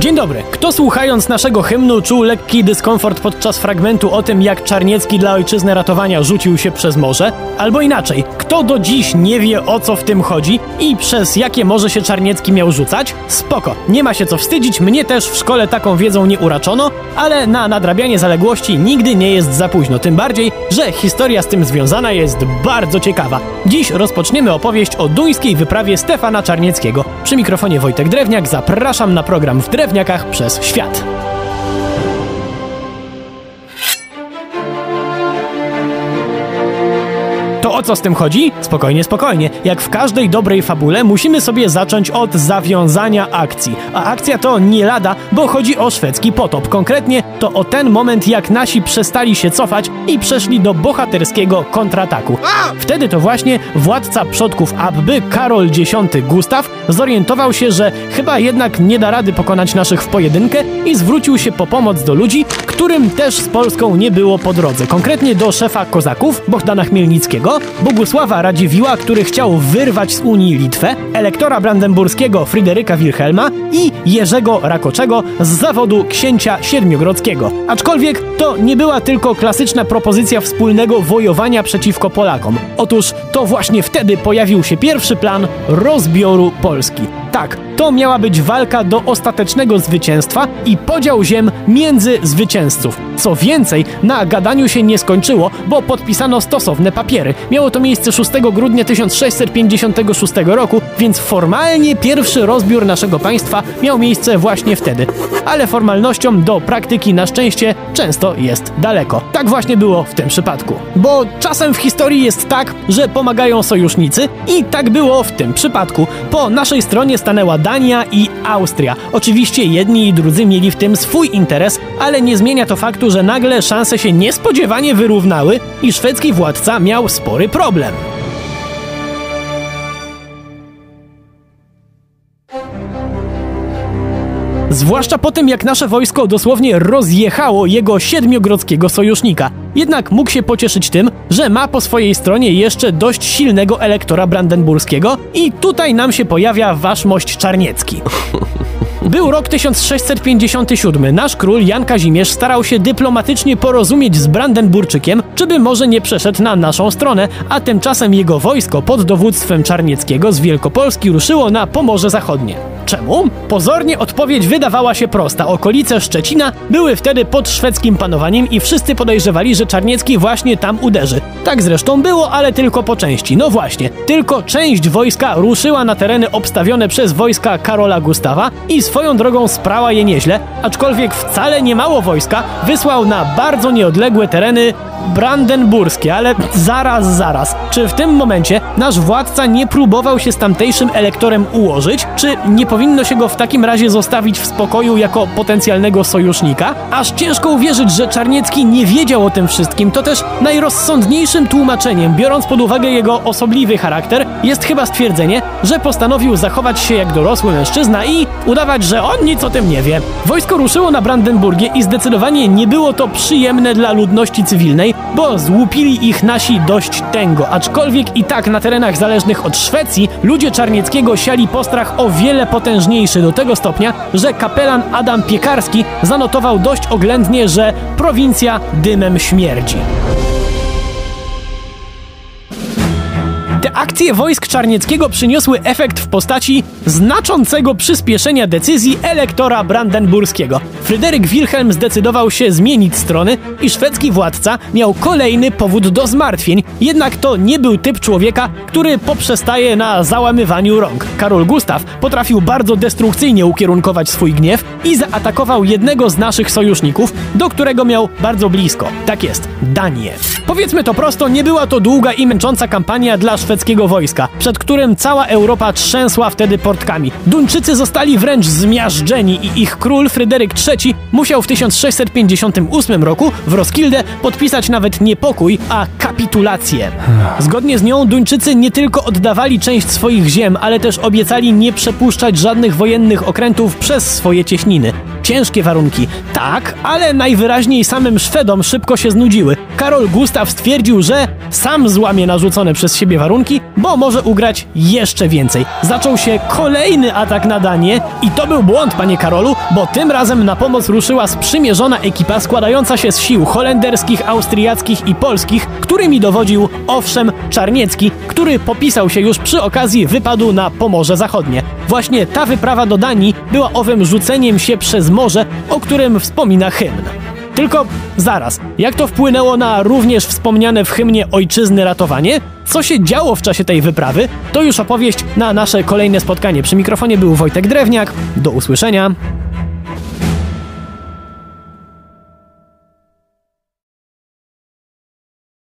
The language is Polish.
Dzień dobry. Kto słuchając naszego hymnu czuł lekki dyskomfort podczas fragmentu o tym, jak Czarniecki dla ojczyzny ratowania rzucił się przez morze? Albo inaczej, kto do dziś nie wie o co w tym chodzi i przez jakie morze się Czarniecki miał rzucać? Spoko, nie ma się co wstydzić, mnie też w szkole taką wiedzą nie uraczono, ale na nadrabianie zaległości nigdy nie jest za późno, tym bardziej, że historia z tym związana jest bardzo ciekawa. Dziś rozpoczniemy opowieść o duńskiej wyprawie Stefana Czarnieckiego. Przy mikrofonie Wojtek Drewniak zapraszam na program w Drewniakach przez świat. O co z tym chodzi? Spokojnie, spokojnie. Jak w każdej dobrej fabule musimy sobie zacząć od zawiązania akcji. A akcja to nie lada, bo chodzi o szwedzki potop. Konkretnie to o ten moment, jak nasi przestali się cofać i przeszli do bohaterskiego kontrataku. Wtedy to właśnie władca przodków Abby, Karol X Gustaw, zorientował się, że chyba jednak nie da rady pokonać naszych w pojedynkę i zwrócił się po pomoc do ludzi, którym też z Polską nie było po drodze. Konkretnie do szefa kozaków, Bohdana Chmielnickiego, Bogusława Radziwiła, który chciał wyrwać z Unii Litwę, elektora brandenburskiego Fryderyka Wilhelma i Jerzego Rakoczego z zawodu księcia siedmiogrodzkiego. Aczkolwiek to nie była tylko klasyczna propozycja wspólnego wojowania przeciwko Polakom. Otóż to właśnie wtedy pojawił się pierwszy plan rozbioru Polski. Tak, to miała być walka do ostatecznego zwycięstwa i podział ziem między zwycięzców. Co więcej, na gadaniu się nie skończyło, bo podpisano stosowne papiery. Miało to miejsce 6 grudnia 1656 roku, więc formalnie pierwszy rozbiór naszego państwa miał miejsce właśnie wtedy. Ale formalnościom do praktyki na szczęście często jest daleko. Tak właśnie było w tym przypadku. Bo czasem w historii jest tak, że pomagają sojusznicy i tak było w tym przypadku. Po naszej stronie stanęła Dania i Austria. Oczywiście jedni i drudzy mieli w tym swój interes, ale nie zmienia to faktu, że nagle szanse się niespodziewanie wyrównały i szwedzki władca miał spory problem. Zwłaszcza po tym, jak nasze wojsko dosłownie rozjechało jego siedmiogrodzkiego sojusznika. Jednak mógł się pocieszyć tym, że ma po swojej stronie jeszcze dość silnego elektora brandenburskiego i tutaj nam się pojawia wasz mość czarniecki. Był rok 1657. Nasz król Jan Kazimierz starał się dyplomatycznie porozumieć z Brandenburczykiem, czy by może nie przeszedł na naszą stronę, a tymczasem jego wojsko pod dowództwem Czarnieckiego z Wielkopolski ruszyło na Pomorze Zachodnie. Czemu? Pozornie odpowiedź wydawała się prosta. Okolice Szczecina były wtedy pod szwedzkim panowaniem i wszyscy podejrzewali, że Czarniecki właśnie tam uderzy. Tak zresztą było, ale tylko po części. No właśnie, tylko część wojska ruszyła na tereny obstawione przez wojska Karola Gustawa i swoją drogą sprała je nieźle, aczkolwiek wcale nie mało wojska wysłał na bardzo nieodległe tereny brandenburskie, ale zaraz, zaraz. Czy w tym momencie nasz władca nie próbował się z tamtejszym elektorem ułożyć? Czy nie powinno się go w takim razie zostawić w spokoju jako potencjalnego sojusznika? Aż ciężko uwierzyć, że Czarniecki nie wiedział o tym wszystkim. To też najrozsądniejszym tłumaczeniem, biorąc pod uwagę jego osobliwy charakter, jest chyba stwierdzenie, że postanowił zachować się jak dorosły mężczyzna i udawać, że on nic o tym nie wie. Wojsko ruszyło na Brandenburgię i zdecydowanie nie było to przyjemne dla ludności cywilnej, bo złupili ich nasi dość tęgo, aczkolwiek i tak na terenach zależnych od Szwecji ludzie Czarnieckiego siali postrach o wiele do tego stopnia, że kapelan Adam Piekarski zanotował dość oględnie, że prowincja dymem śmierdzi. Akcje wojsk Czarnieckiego przyniosły efekt w postaci znaczącego przyspieszenia decyzji elektora brandenburskiego. Fryderyk Wilhelm zdecydował się zmienić strony i szwedzki władca miał kolejny powód do zmartwień, jednak to nie był typ człowieka, który poprzestaje na załamywaniu rąk. Karol Gustaw potrafił bardzo destrukcyjnie ukierunkować swój gniew i zaatakował jednego z naszych sojuszników, do którego miał bardzo blisko. Tak jest, Danię. Powiedzmy to prosto, nie była to długa i męcząca kampania dla szwedzkiego wojska, przed którym cała Europa trzęsła wtedy portkami. Duńczycy zostali wręcz zmiażdżeni i ich król Fryderyk III musiał w 1658 roku w Roskilde podpisać nawet nie pokój, a kapitulację. Zgodnie z nią Duńczycy nie tylko oddawali część swoich ziem, ale też obiecali nie przepuszczać żadnych wojennych okrętów przez swoje cieśniny. Ciężkie warunki, tak, ale najwyraźniej samym Szwedom szybko się znudziły. Karol Gustaw stwierdził, że sam złamie narzucone przez siebie warunki, bo może ugrać jeszcze więcej. Zaczął się kolejny atak na Danię i to był błąd, panie Karolu, bo tym razem na pomoc ruszyła sprzymierzona ekipa składająca się z sił holenderskich, austriackich i polskich, którymi dowodził owszem Czarniecki, który popisał się już przy okazji wypadu na Pomorze Zachodnie. Właśnie ta wyprawa do Danii była owym rzuceniem się przez morze, o którym wspomina hymn. Tylko zaraz, jak to wpłynęło na również wspomniane w hymnie ojczyzny ratowanie? Co się działo w czasie tej wyprawy? To już opowieść na nasze kolejne spotkanie. Przy mikrofonie był Wojtek Drewniak. Do usłyszenia.